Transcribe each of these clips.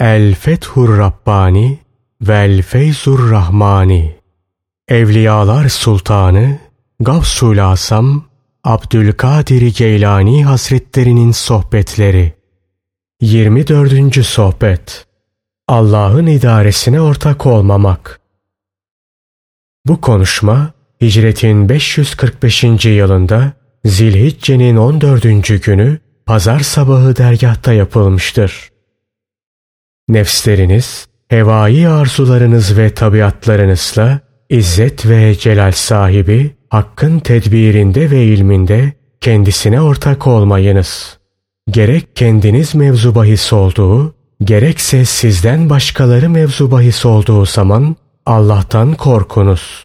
El Fethur Rabbani Vel Feyzur Rahmani Evliyalar Sultanı Gavsul Asam Abdülkadir Geylani Hazretlerinin Sohbetleri 24. Sohbet Allah'ın idaresine ortak olmamak Bu konuşma Hicretin 545. yılında Zilhicce'nin 14. günü pazar sabahı dergahta yapılmıştır. Nefsleriniz, hevai arzularınız ve tabiatlarınızla İzzet ve celal sahibi hakkın tedbirinde ve ilminde kendisine ortak olmayınız. Gerek kendiniz mevzu bahis olduğu, gerekse sizden başkaları mevzu bahis olduğu zaman Allah'tan korkunuz.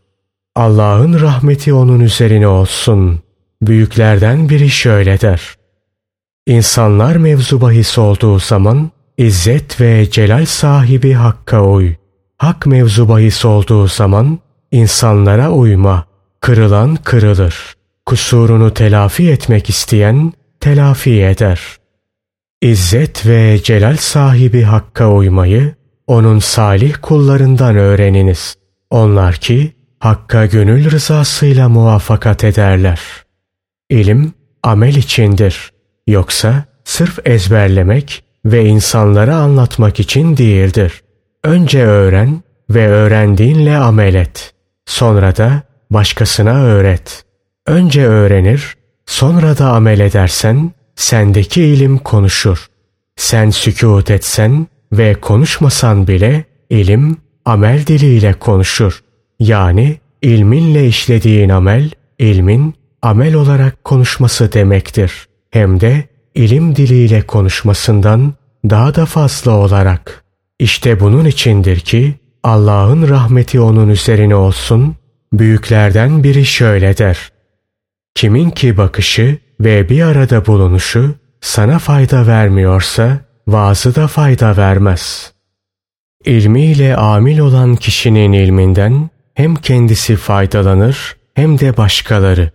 Allah'ın rahmeti onun üzerine olsun. Büyüklerden biri şöyle der. İnsanlar mevzu bahis olduğu zaman İzzet ve celal sahibi Hakk'a uy. Hak mevzu bahis olduğu zaman insanlara uyma. Kırılan kırılır. Kusurunu telafi etmek isteyen telafi eder. İzzet ve celal sahibi Hakk'a uymayı onun salih kullarından öğreniniz. Onlar ki Hakk'a gönül rızasıyla muvaffakat ederler. İlim amel içindir. Yoksa sırf ezberlemek ve insanlara anlatmak için değildir. Önce öğren ve öğrendiğinle amel et. Sonra da başkasına öğret. Önce öğrenir, sonra da amel edersen sendeki ilim konuşur. Sen sükut etsen ve konuşmasan bile ilim amel diliyle konuşur. Yani ilminle işlediğin amel, ilmin amel olarak konuşması demektir. Hem de ilim diliyle konuşmasından daha da fazla olarak. İşte bunun içindir ki Allah'ın rahmeti onun üzerine olsun, büyüklerden biri şöyle der. Kimin ki bakışı ve bir arada bulunuşu sana fayda vermiyorsa vaazı da fayda vermez. İlmiyle amil olan kişinin ilminden hem kendisi faydalanır hem de başkaları.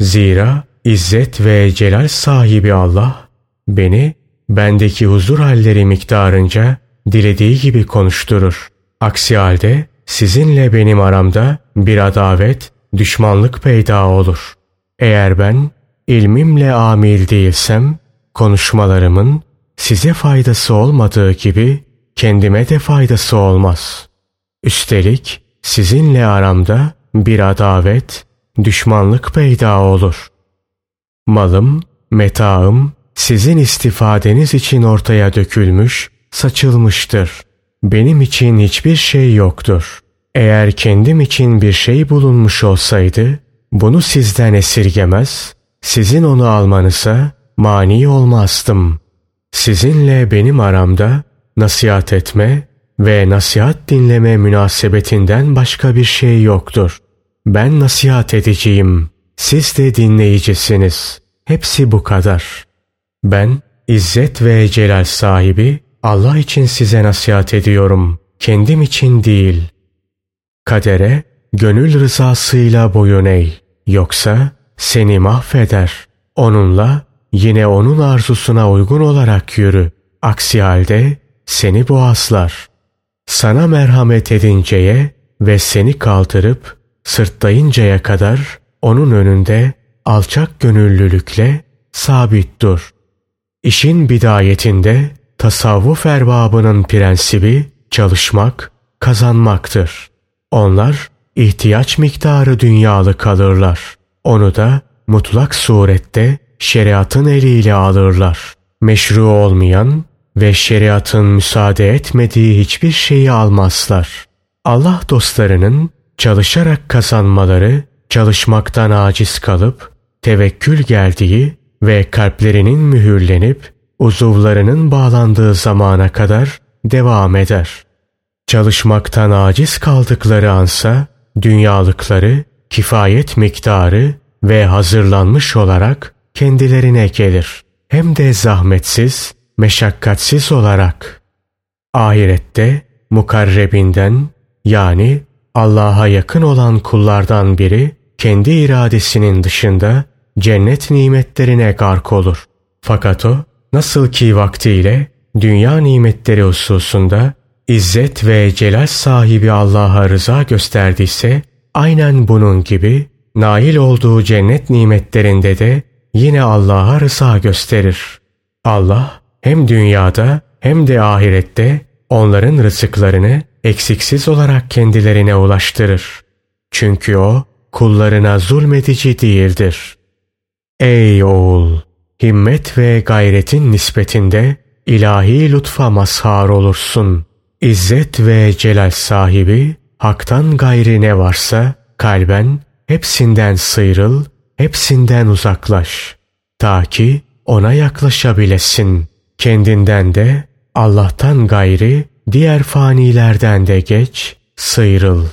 Zira İzzet ve celal sahibi Allah beni bendeki huzur halleri miktarınca dilediği gibi konuşturur. Aksi halde sizinle benim aramda bir adavet, düşmanlık peyda olur. Eğer ben ilmimle amil değilsem, konuşmalarımın size faydası olmadığı gibi kendime de faydası olmaz. Üstelik sizinle aramda bir adavet, düşmanlık peyda olur. Malım, metaım sizin istifadeniz için ortaya dökülmüş, saçılmıştır. Benim için hiçbir şey yoktur. Eğer kendim için bir şey bulunmuş olsaydı, bunu sizden esirgemez, sizin onu almanıza mani olmazdım. Sizinle benim aramda nasihat etme ve nasihat dinleme münasebetinden başka bir şey yoktur. Ben nasihat edeceğim. Siz de dinleyicisiniz. Hepsi bu kadar. Ben İzzet ve Celal sahibi Allah için size nasihat ediyorum. Kendim için değil. Kadere gönül rızasıyla boyun eğ. Yoksa seni mahveder. Onunla yine onun arzusuna uygun olarak yürü. Aksi halde seni boğazlar. Sana merhamet edinceye ve seni kaldırıp sırtlayıncaya kadar onun önünde alçak gönüllülükle sabit dur. İşin bidayetinde tasavvuf erbabının prensibi çalışmak, kazanmaktır. Onlar ihtiyaç miktarı dünyalı kalırlar. Onu da mutlak surette şeriatın eliyle alırlar. Meşru olmayan ve şeriatın müsaade etmediği hiçbir şeyi almazlar. Allah dostlarının çalışarak kazanmaları, çalışmaktan aciz kalıp tevekkül geldiği ve kalplerinin mühürlenip uzuvlarının bağlandığı zamana kadar devam eder. Çalışmaktan aciz kaldıkları ansa dünyalıkları, kifayet miktarı ve hazırlanmış olarak kendilerine gelir. Hem de zahmetsiz, meşakkatsiz olarak. Ahirette mukarrebinden yani Allah'a yakın olan kullardan biri kendi iradesinin dışında cennet nimetlerine gark olur. Fakat o nasıl ki vaktiyle dünya nimetleri hususunda İzzet ve celal sahibi Allah'a rıza gösterdiyse, aynen bunun gibi nail olduğu cennet nimetlerinde de yine Allah'a rıza gösterir. Allah hem dünyada hem de ahirette onların rızıklarını eksiksiz olarak kendilerine ulaştırır. Çünkü o kullarına zulmedici değildir. Ey oğul! Himmet ve gayretin nispetinde ilahi lütfa mazhar olursun. İzzet ve celal sahibi haktan gayri ne varsa kalben hepsinden sıyrıl, hepsinden uzaklaş. Ta ki ona yaklaşabilesin. Kendinden de Allah'tan gayri diğer fanilerden de geç, sıyrıl.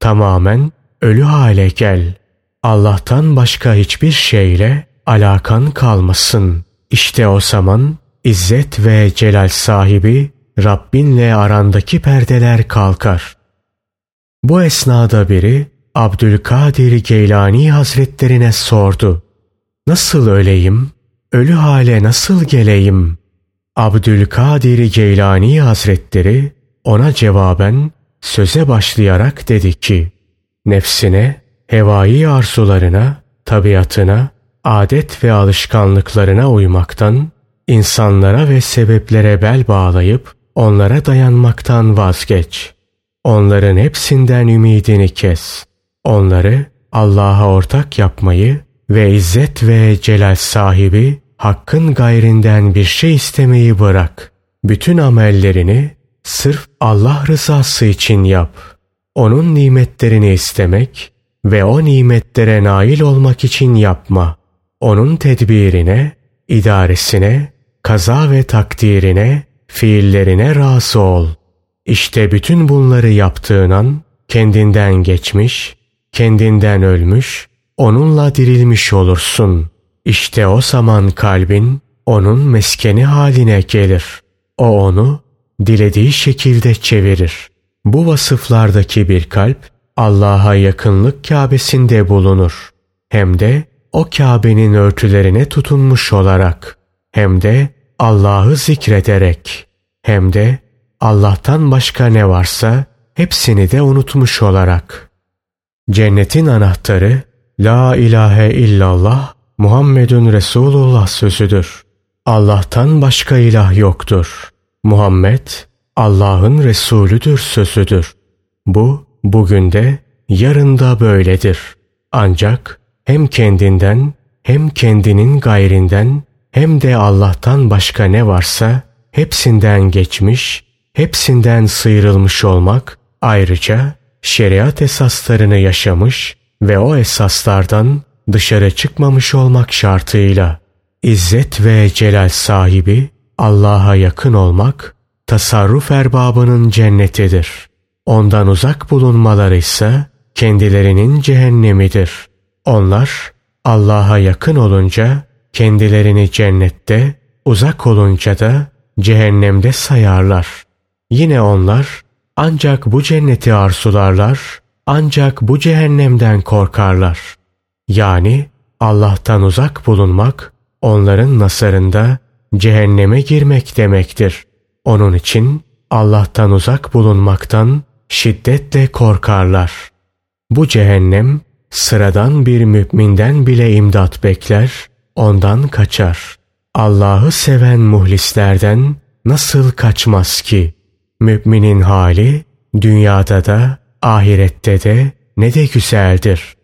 Tamamen ölü hale gel. Allah'tan başka hiçbir şeyle alakan kalmasın. İşte o zaman İzzet ve celal sahibi Rabbinle arandaki perdeler kalkar. Bu esnada biri Abdülkadir Geylani Hazretlerine sordu. Nasıl öleyim? Ölü hale nasıl geleyim? Abdülkadir Geylani Hazretleri ona cevaben söze başlayarak dedi ki, nefsine, hevai arzularına, tabiatına, adet ve alışkanlıklarına uymaktan, insanlara ve sebeplere bel bağlayıp onlara dayanmaktan vazgeç. Onların hepsinden ümidini kes. Onları Allah'a ortak yapmayı ve izzet ve celal sahibi hakkın gayrinden bir şey istemeyi bırak. Bütün amellerini sırf Allah rızası için yap. Onun nimetlerini istemek ve o nimetlere nail olmak için yapma. Onun tedbirine, idaresine, kaza ve takdirine, fiillerine razı ol. İşte bütün bunları yaptığın an kendinden geçmiş, kendinden ölmüş, onunla dirilmiş olursun. İşte o zaman kalbin onun meskeni haline gelir. O onu dilediği şekilde çevirir. Bu vasıflardaki bir kalp Allah'a yakınlık Kabe'sinde bulunur. Hem de o Kabe'nin örtülerine tutunmuş olarak hem de Allah'ı zikrederek hem de Allah'tan başka ne varsa hepsini de unutmuş olarak. Cennetin anahtarı La ilahe illallah Muhammedun Resulullah sözüdür. Allah'tan başka ilah yoktur. Muhammed Allah'ın Resulüdür sözüdür. Bu bugün de yarın da böyledir. Ancak hem kendinden hem kendinin gayrinden hem de Allah'tan başka ne varsa hepsinden geçmiş, hepsinden sıyrılmış olmak ayrıca şeriat esaslarını yaşamış ve o esaslardan dışarı çıkmamış olmak şartıyla İzzet ve celal sahibi Allah'a yakın olmak tasarruf erbabının cennetidir. Ondan uzak bulunmaları ise kendilerinin cehennemidir. Onlar Allah'a yakın olunca kendilerini cennette, uzak olunca da cehennemde sayarlar. Yine onlar ancak bu cenneti arzularlar, ancak bu cehennemden korkarlar. Yani Allah'tan uzak bulunmak onların nasarında cehenneme girmek demektir. Onun için Allah'tan uzak bulunmaktan şiddetle korkarlar. Bu cehennem sıradan bir müminden bile imdat bekler, ondan kaçar. Allah'ı seven muhlislerden nasıl kaçmaz ki? Müminin hali dünyada da ahirette de ne de güzeldir.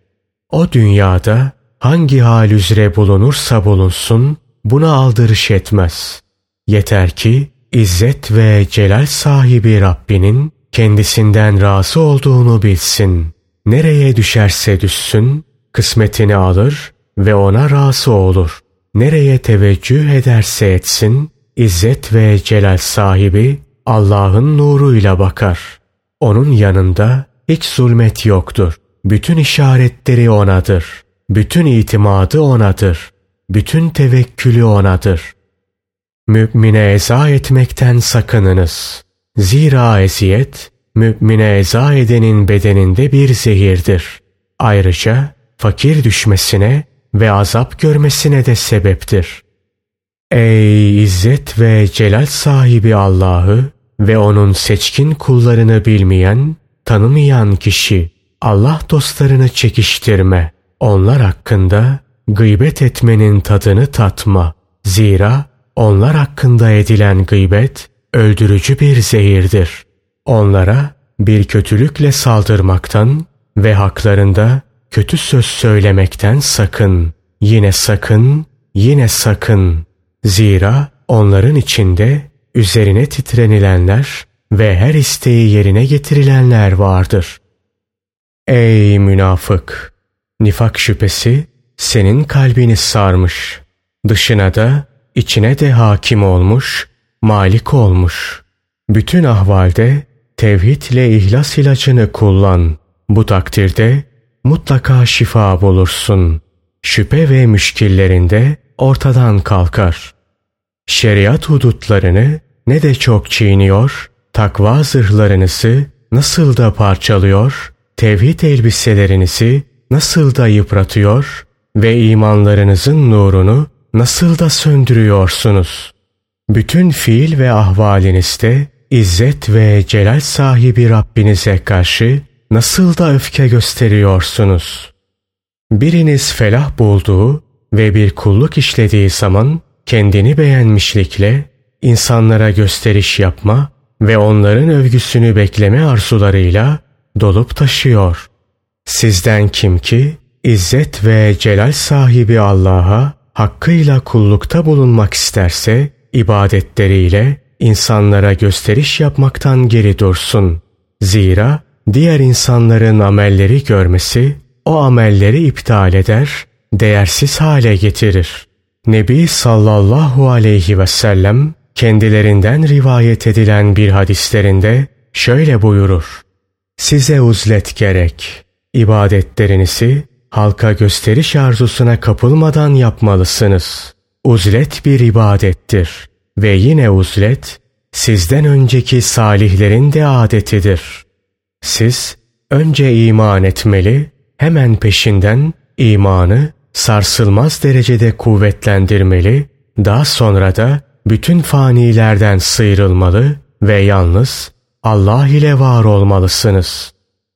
O dünyada hangi hal üzere bulunursa bulunsun buna aldırış etmez. Yeter ki İzzet ve celal sahibi Rabbinin kendisinden razı olduğunu bilsin. Nereye düşerse düşsün, kısmetini alır ve ona razı olur. Nereye teveccüh ederse etsin, İzzet ve celal sahibi Allah'ın nuruyla bakar. Onun yanında hiç zulmet yoktur. Bütün işaretleri O'nadır. Bütün itimadı O'nadır. Bütün tevekkülü O'nadır. Mümine eza etmekten sakınınız. Zira eziyet, mümine eza edenin bedeninde bir zehirdir. Ayrıca fakir düşmesine ve azap görmesine de sebeptir. Ey izzet ve celal sahibi Allah'ı ve onun seçkin kullarını bilmeyen, tanımayan kişi Allah dostlarını çekiştirme. Onlar hakkında gıybet etmenin tadını tatma. Zira onlar hakkında edilen gıybet öldürücü bir zehirdir. Onlara bir kötülükle saldırmaktan ve haklarında kötü söz söylemekten sakın. Yine sakın, yine sakın. Zira onların içinde üzerine titrenilenler ve her isteği yerine getirilenler vardır. Ey münafık! Nifak şüphesi senin kalbini sarmış. Dışına da içine de hakim olmuş, malik olmuş. Bütün ahvalde tevhid ile ihlas ilacını kullan. Bu takdirde mutlaka şifa bulursun. Şüphe ve müşkillerinde ortadan kalkar. Şeriat hudutlarını ne de çok çiğniyor, takva zırhlarınızı nasıl da parçalıyor, tevhid elbiselerinizi nasıl da yıpratıyor ve imanlarınızın nurunu nasıl da söndürüyorsunuz. Bütün fiil ve ahvalinizde İzzet ve celal sahibi Rabbinize karşı nasıl da öfke gösteriyorsunuz. Biriniz felah bulduğu ve bir kulluk işlediği zaman kendini beğenmişlikle insanlara gösteriş yapma ve onların övgüsünü bekleme arzularıyla dolup taşıyor. Sizden kim ki İzzet ve celal sahibi Allah'a hakkıyla kullukta bulunmak isterse ibadetleriyle insanlara gösteriş yapmaktan geri dursun. Zira diğer insanların amelleri görmesi o amelleri iptal eder, değersiz hale getirir. Nebi sallallahu aleyhi ve sellem kendilerinden rivayet edilen bir hadislerinde şöyle buyurur. Size uzlet gerek. İbadetlerinizi halka gösteriş arzusuna kapılmadan yapmalısınız. Uzlet bir ibadettir ve yine uzlet sizden önceki salihlerin de adetidir. Siz önce iman etmeli, hemen peşinden imanı sarsılmaz derecede kuvvetlendirmeli, daha sonra da bütün fanilerden sıyrılmalı ve yalnız Allah ile var olmalısınız.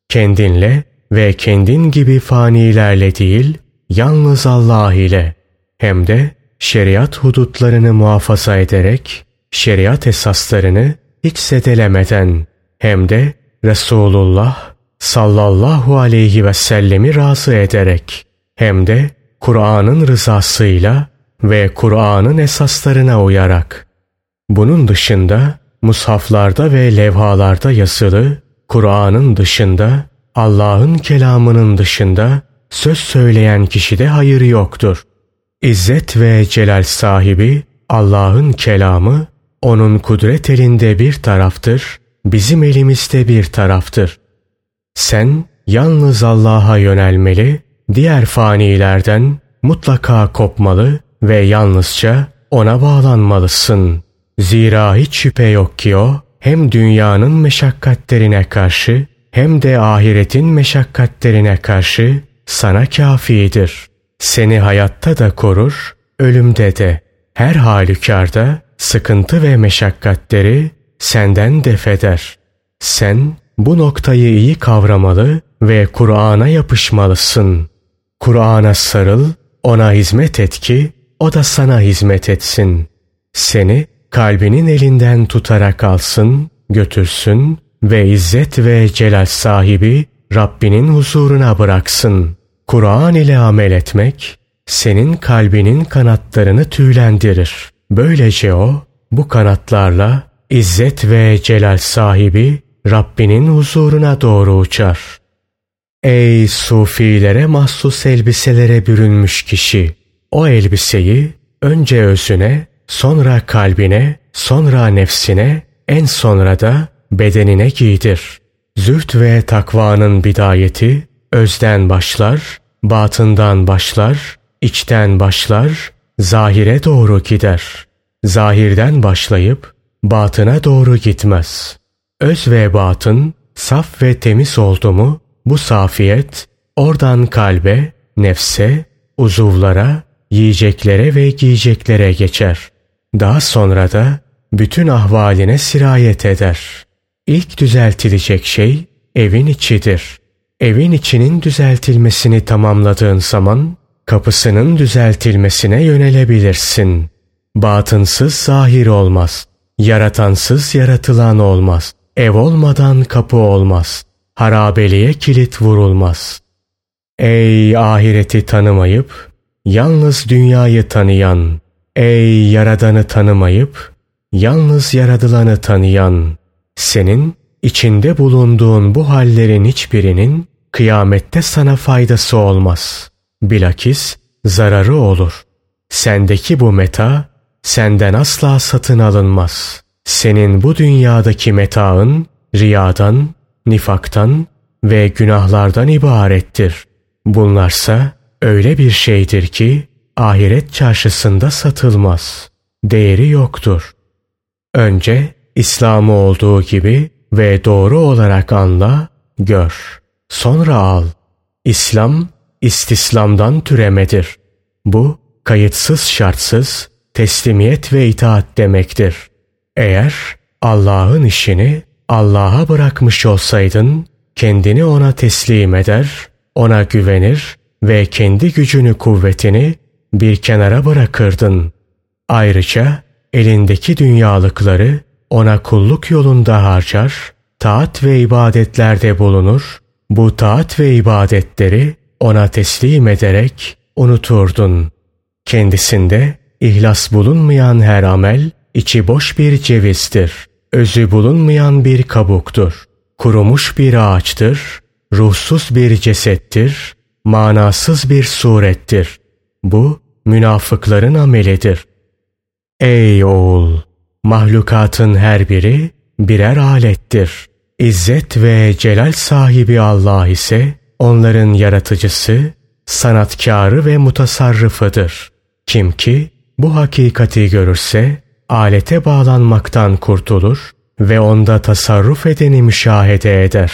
Kendinle ve kendin gibi fanilerle değil, yalnız Allah ile hem de şeriat hudutlarını muhafaza ederek, şeriat esaslarını hiç zedelemeden hem de Resulullah sallallahu aleyhi ve sellemi razı ederek hem de Kur'an'ın rızasıyla ve Kur'an'ın esaslarına uyarak. Bunun dışında mushaflarda ve levhalarda yazılı Kur'an'ın dışında Allah'ın kelamının dışında söz söyleyen kişide hayır yoktur. İzzet ve celal sahibi Allah'ın kelamı onun kudret elinde bir taraftır, bizim elimizde bir taraftır. Sen yalnız Allah'a yönelmeli, diğer fanilerden mutlaka kopmalı ve yalnızca ona bağlanmalısın. Zira hiç şüphe yok ki o hem dünyanın meşakkatlerine karşı hem de ahiretin meşakkatlerine karşı sana kafidir. Seni hayatta da korur, ölümde de. Her halükarda sıkıntı ve meşakkatleri senden defeder. Sen bu noktayı iyi kavramalı ve Kur'an'a yapışmalısın. Kur'an'a sarıl, ona hizmet et ki o da sana hizmet etsin. Seni kalbinin elinden tutarak alsın, götürsün ve izzet ve celal sahibi Rabbinin huzuruna bıraksın. Kur'an ile amel etmek senin kalbinin kanatlarını tüylendirir. Böylece o bu kanatlarla izzet ve celal sahibi Rabbinin huzuruna doğru uçar. Ey sufilere mahsus elbiselere bürünmüş kişi! O elbiseyi önce özüne, sonra kalbine, sonra nefsine, en sonra da bedenine giydir. Züht ve takvanın bidayeti özden başlar, batından başlar, içten başlar, zahire doğru gider. Zahirden başlayıp batına doğru gitmez. Öz ve batın saf ve temiz oldu mu bu safiyet oradan kalbe, nefse, uzuvlara, yiyeceklere ve giyeceklere geçer. Daha sonra da bütün ahvaline sirayet eder. İlk düzeltilecek şey evin içidir. Evin içinin düzeltilmesini tamamladığın zaman kapısının düzeltilmesine yönelebilirsin. Batınsız zahir olmaz. Yaratansız yaratılan olmaz. Ev olmadan kapı olmaz. Harabeliğe kilit vurulmaz. Ey ahireti tanımayıp, yalnız dünyayı tanıyan, ey yaradanı tanımayıp, yalnız yaradılanı tanıyan, senin içinde bulunduğun bu hallerin hiçbirinin kıyamette sana faydası olmaz. Bilakis zararı olur. Sendeki bu meta senden asla satın alınmaz. Senin bu dünyadaki metaın riyadan, nifaktan ve günahlardan ibarettir. Bunlarsa öyle bir şeydir ki ahiret çarşısında satılmaz. Değeri yoktur. Önce İslam'ı olduğu gibi ve doğru olarak anla, gör. Sonra al. İslam, istislamdan türemedir. Bu, kayıtsız şartsız, teslimiyet ve itaat demektir. Eğer Allah'ın işini Allah'a bırakmış olsaydın, kendini ona teslim eder, ona güvenir ve kendi gücünü kuvvetini bir kenara bırakırdın. Ayrıca elindeki dünyalıkları ona kulluk yolunda harcar, taat ve ibadetlerde bulunur, bu taat ve ibadetleri ona teslim ederek unuturdun. Kendisinde ihlas bulunmayan her amel içi boş bir cevizdir. Özü bulunmayan bir kabuktur. Kurumuş bir ağaçtır. Ruhsuz bir cesettir. Manasız bir surettir. Bu münafıkların amelidir. Ey oğul! Mahlukatın her biri birer alettir. İzzet ve celal sahibi Allah ise onların yaratıcısı, sanatkarı ve mutasarrıfıdır. Kim ki bu hakikati görürse alete bağlanmaktan kurtulur ve onda tasarruf edeni müşahede eder.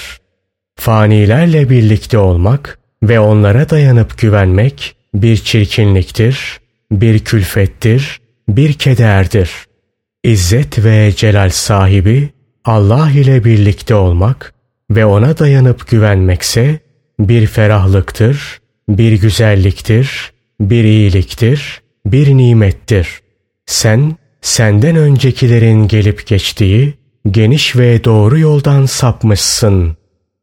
Fanilerle birlikte olmak ve onlara dayanıp güvenmek bir çirkinliktir, bir külfettir, bir kederdir. İzzet ve celal sahibi Allah ile birlikte olmak ve ona dayanıp güvenmekse bir ferahlıktır, bir güzelliktir, bir iyiliktir, bir nimettir. Sen, senden öncekilerin gelip geçtiği geniş ve doğru yoldan sapmışsın.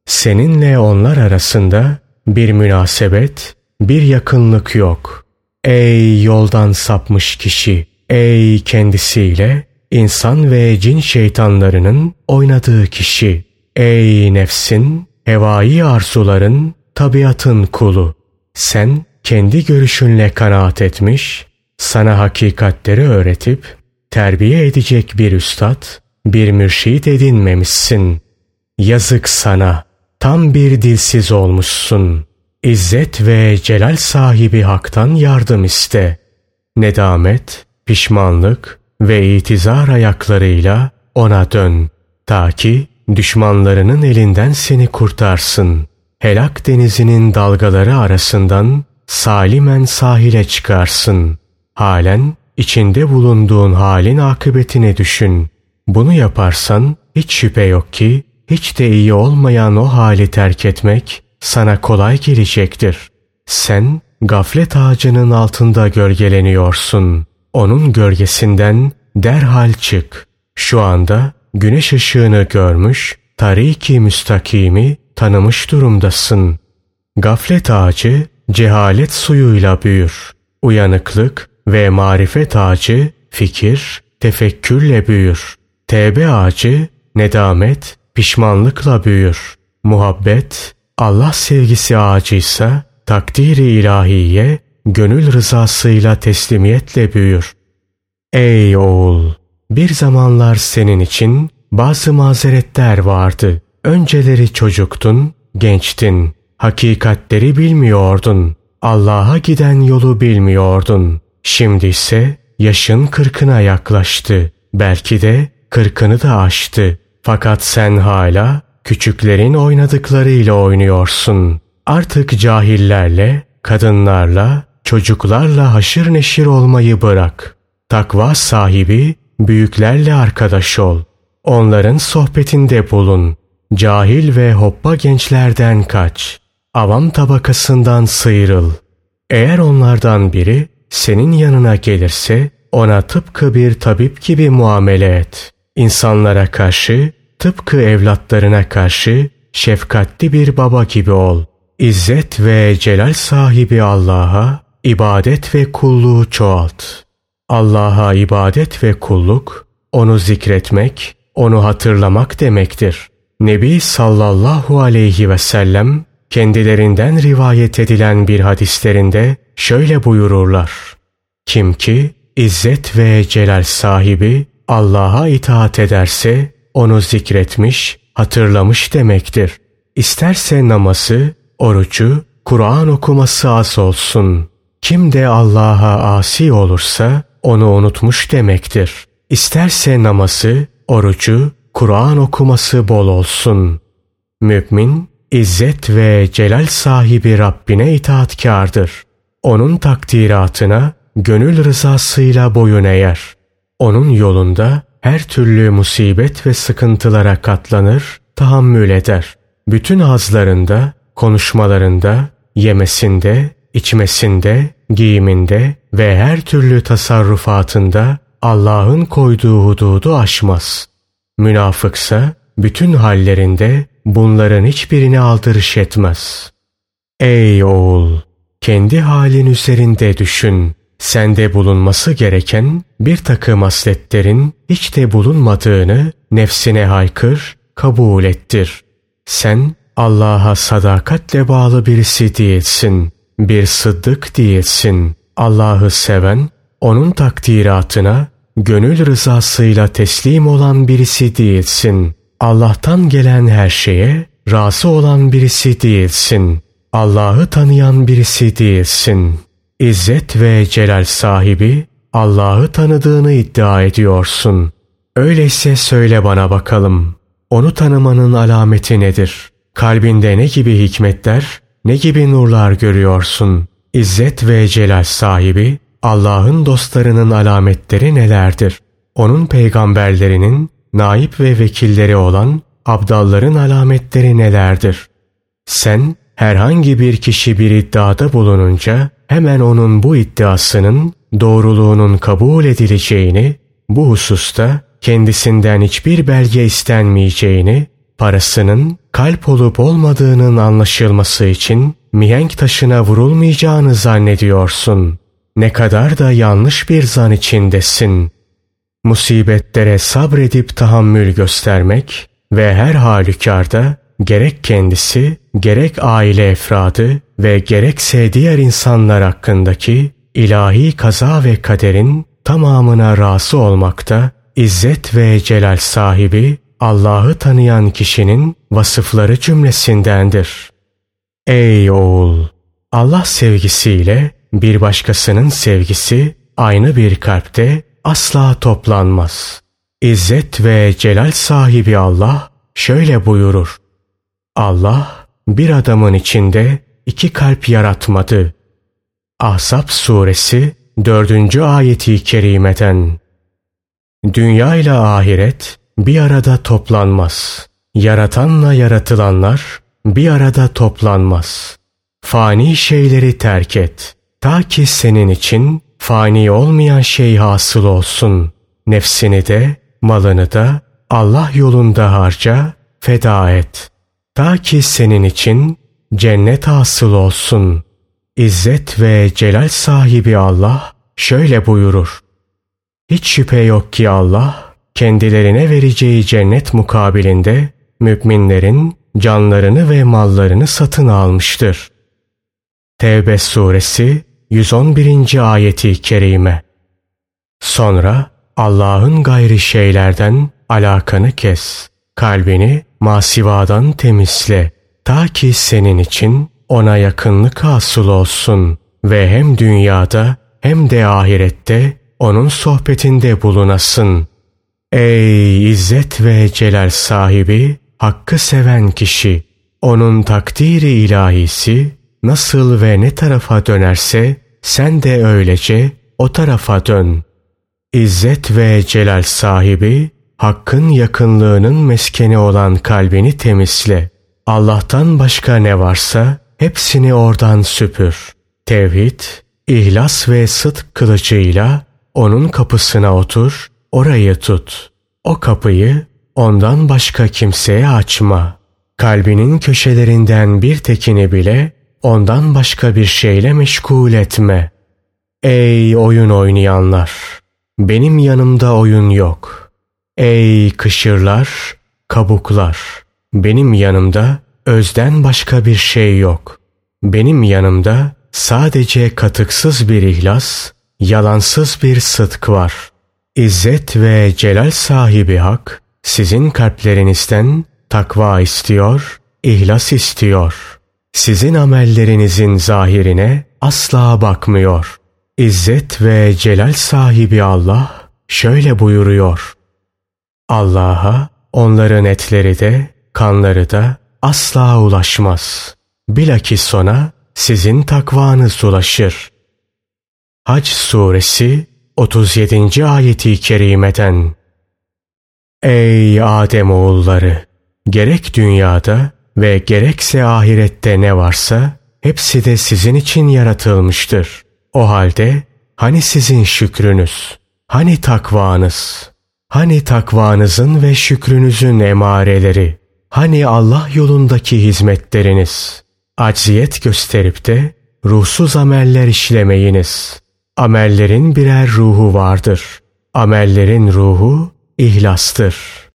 Seninle onlar arasında bir münasebet, bir yakınlık yok. Ey yoldan sapmış kişi, ey kendisiyle insan ve cin şeytanlarının oynadığı kişi. Ey nefsin, hevai arzuların, tabiatın kulu. Sen kendi görüşünle kanaat etmiş, sana hakikatleri öğretip terbiye edecek bir üstad, bir mürşit edinmemişsin. Yazık sana, tam bir dilsiz olmuşsun. İzzet ve celal sahibi haktan yardım iste. Nedamet, pişmanlık ve itizar ayaklarıyla ona dön. Ta ki düşmanlarının elinden seni kurtarsın. Helak denizinin dalgaları arasından salimen sahile çıkarsın. Halen içinde bulunduğun halin akıbetini düşün. Bunu yaparsan hiç şüphe yok ki hiç de iyi olmayan o hali terk etmek sana kolay gelecektir. Sen gaflet ağacının altında gölgeleniyorsun. Onun gölgesinden derhal çık. Şu anda güneş ışığını görmüş, tariki müstakimi tanımış durumdasın. Gaflet ağacı cehalet suyuyla büyür. Uyanıklık ve marifet ağacı fikir, tefekkürle büyür. Tevbe ağacı nedamet, pişmanlıkla büyür. Muhabbet, Allah sevgisi ağacıysa takdiri ilahiye, gönül rızasıyla teslimiyetle büyür. Ey oğul! Bir zamanlar senin için bazı mazeretler vardı. Önceleri çocuktun, gençtin. Hakikatleri bilmiyordun. Allah'a giden yolu bilmiyordun. Şimdi ise yaşın kırkına yaklaştı. Belki de kırkını da aştı. Fakat sen hala küçüklerin oynadıklarıyla oynuyorsun. Artık cahillerle, kadınlarla, çocuklarla haşır neşir olmayı bırak. Takva sahibi büyüklerle arkadaş ol. Onların sohbetinde bulun. Cahil ve hoppa gençlerden kaç. Avam tabakasından sıyrıl. Eğer onlardan biri senin yanına gelirse ona tıpkı bir tabip gibi muamele et. İnsanlara karşı tıpkı evlatlarına karşı şefkatli bir baba gibi ol. İzzet ve celal sahibi Allah'a ibadet ve kulluğu çoğalt. Allah'a ibadet ve kulluk, onu zikretmek, onu hatırlamak demektir. Nebi sallallahu aleyhi ve sellem kendilerinden rivayet edilen bir hadislerinde şöyle buyururlar. Kim ki İzzet ve celal sahibi Allah'a itaat ederse onu zikretmiş, hatırlamış demektir. İsterse namazı, orucu, Kur'an okuması az olsun. Kim de Allah'a asi olursa onu unutmuş demektir. İsterse namazı, orucu, Kur'an okuması bol olsun. Mümin, İzzet ve celal sahibi Rabbine itaatkardır. Onun takdiratına gönül rızasıyla boyun eğer. Onun yolunda her türlü musibet ve sıkıntılara katlanır, tahammül eder. Bütün ağızlarında, konuşmalarında, yemesinde, içmesinde, giyiminde ve her türlü tasarrufatında Allah'ın koyduğu hududu aşmaz. Münafıksa bütün hallerinde bunların hiçbirini aldırış etmez. Ey oğul! Kendi halin üzerinde düşün. Sende bulunması gereken bir takım asletlerin hiç de bulunmadığını nefsine haykır, kabul ettir. Sen Allah'a sadakatle bağlı birisi değilsin. Bir sıddık değilsin. Allah'ı seven, onun takdiratına gönül rızasıyla teslim olan birisi değilsin. Allah'tan gelen her şeye razı olan birisi değilsin. Allah'ı tanıyan birisi değilsin. İzzet ve celal sahibi Allah'ı tanıdığını iddia ediyorsun. Öyleyse söyle bana bakalım. Onu tanımanın alameti nedir? Kalbinde ne gibi hikmetler, ne gibi nurlar görüyorsun? İzzet ve celal sahibi Allah'ın dostlarının alametleri nelerdir? Onun peygamberlerinin naip ve vekilleri olan abdalların alametleri nelerdir? Sen herhangi bir kişi bir iddiada bulununca hemen onun bu iddiasının doğruluğunun kabul edileceğini, bu hususta kendisinden hiçbir belge istenmeyeceğini, parasının kalp olup olmadığının anlaşılması için mihenk taşına vurulmayacağını zannediyorsun. Ne kadar da yanlış bir zan içindesin. Musibetlere sabredip tahammül göstermek ve her halükarda gerek kendisi, gerek aile efradı ve gerekse diğer insanlar hakkındaki ilahi kaza ve kaderin tamamına razı olmakta, izzet ve celal sahibi Allah'ı tanıyan kişinin vasıfları cümlesindendir. Ey oğul! Allah sevgisiyle bir başkasının sevgisi aynı bir kalpte asla toplanmaz. İzzet ve celal sahibi Allah şöyle buyurur. Allah bir adamın içinde iki kalp yaratmadı. Ahzab suresi dördüncü ayeti kerimeden. Dünya ile ahiret bir arada toplanmaz. Yaratanla yaratılanlar bir arada toplanmaz. Fani şeyleri terk et. Ta ki senin için fani olmayan şey hasıl olsun. Nefsini de, malını da Allah yolunda harca, feda et. Ta ki senin için cennet hasıl olsun. İzzet ve celal sahibi Allah şöyle buyurur. Hiç şüphe yok ki Allah kendilerine vereceği cennet mukabilinde müminlerin canlarını ve mallarını satın almıştır. Tevbe suresi 111. ayeti kerime. Sonra Allah'ın gayri şeylerden alakanı kes. Kalbini masivadan temizle. Ta ki senin için ona yakınlık hasıl olsun ve hem dünyada hem de ahirette onun sohbetinde bulunasın. Ey izzet ve celal sahibi, hakkı seven kişi, onun takdiri ilahisi nasıl ve ne tarafa dönerse sen de öylece o tarafa dön. İzzet ve celal sahibi, Hakkın yakınlığının meskeni olan kalbini temizle. Allah'tan başka ne varsa hepsini oradan süpür. Tevhid, ihlas ve sıdk kılıcıyla onun kapısına otur, orayı tut. O kapıyı ondan başka kimseye açma. Kalbinin köşelerinden bir tekini bile ondan başka bir şeyle meşgul etme. Ey oyun oynayanlar! Benim yanımda oyun yok. Ey kışırlar, kabuklar! Benim yanımda özden başka bir şey yok. Benim yanımda sadece katıksız bir ihlas, yalansız bir sıdk var. İzzet ve celal sahibi hak, sizin kalplerinizden takva istiyor, ihlas istiyor. Sizin amellerinizin zahirine asla bakmıyor. İzzet ve celal sahibi Allah şöyle buyuruyor. Allah'a onların etleri de, kanları da asla ulaşmaz. Bilakis ona sizin takvanız ulaşır. Hac suresi 37. ayeti kerimeden Ey Adem oğulları! Gerek dünyada ve gerekse ahirette ne varsa hepsi de sizin için yaratılmıştır. O halde hani sizin şükrünüz, hani takvanız, hani takvanızın ve şükrünüzün emareleri, hani Allah yolundaki hizmetleriniz, acziyet gösterip de ruhsuz ameller işlemeyiniz. Amellerin birer ruhu vardır. Amellerin ruhu ihlastır.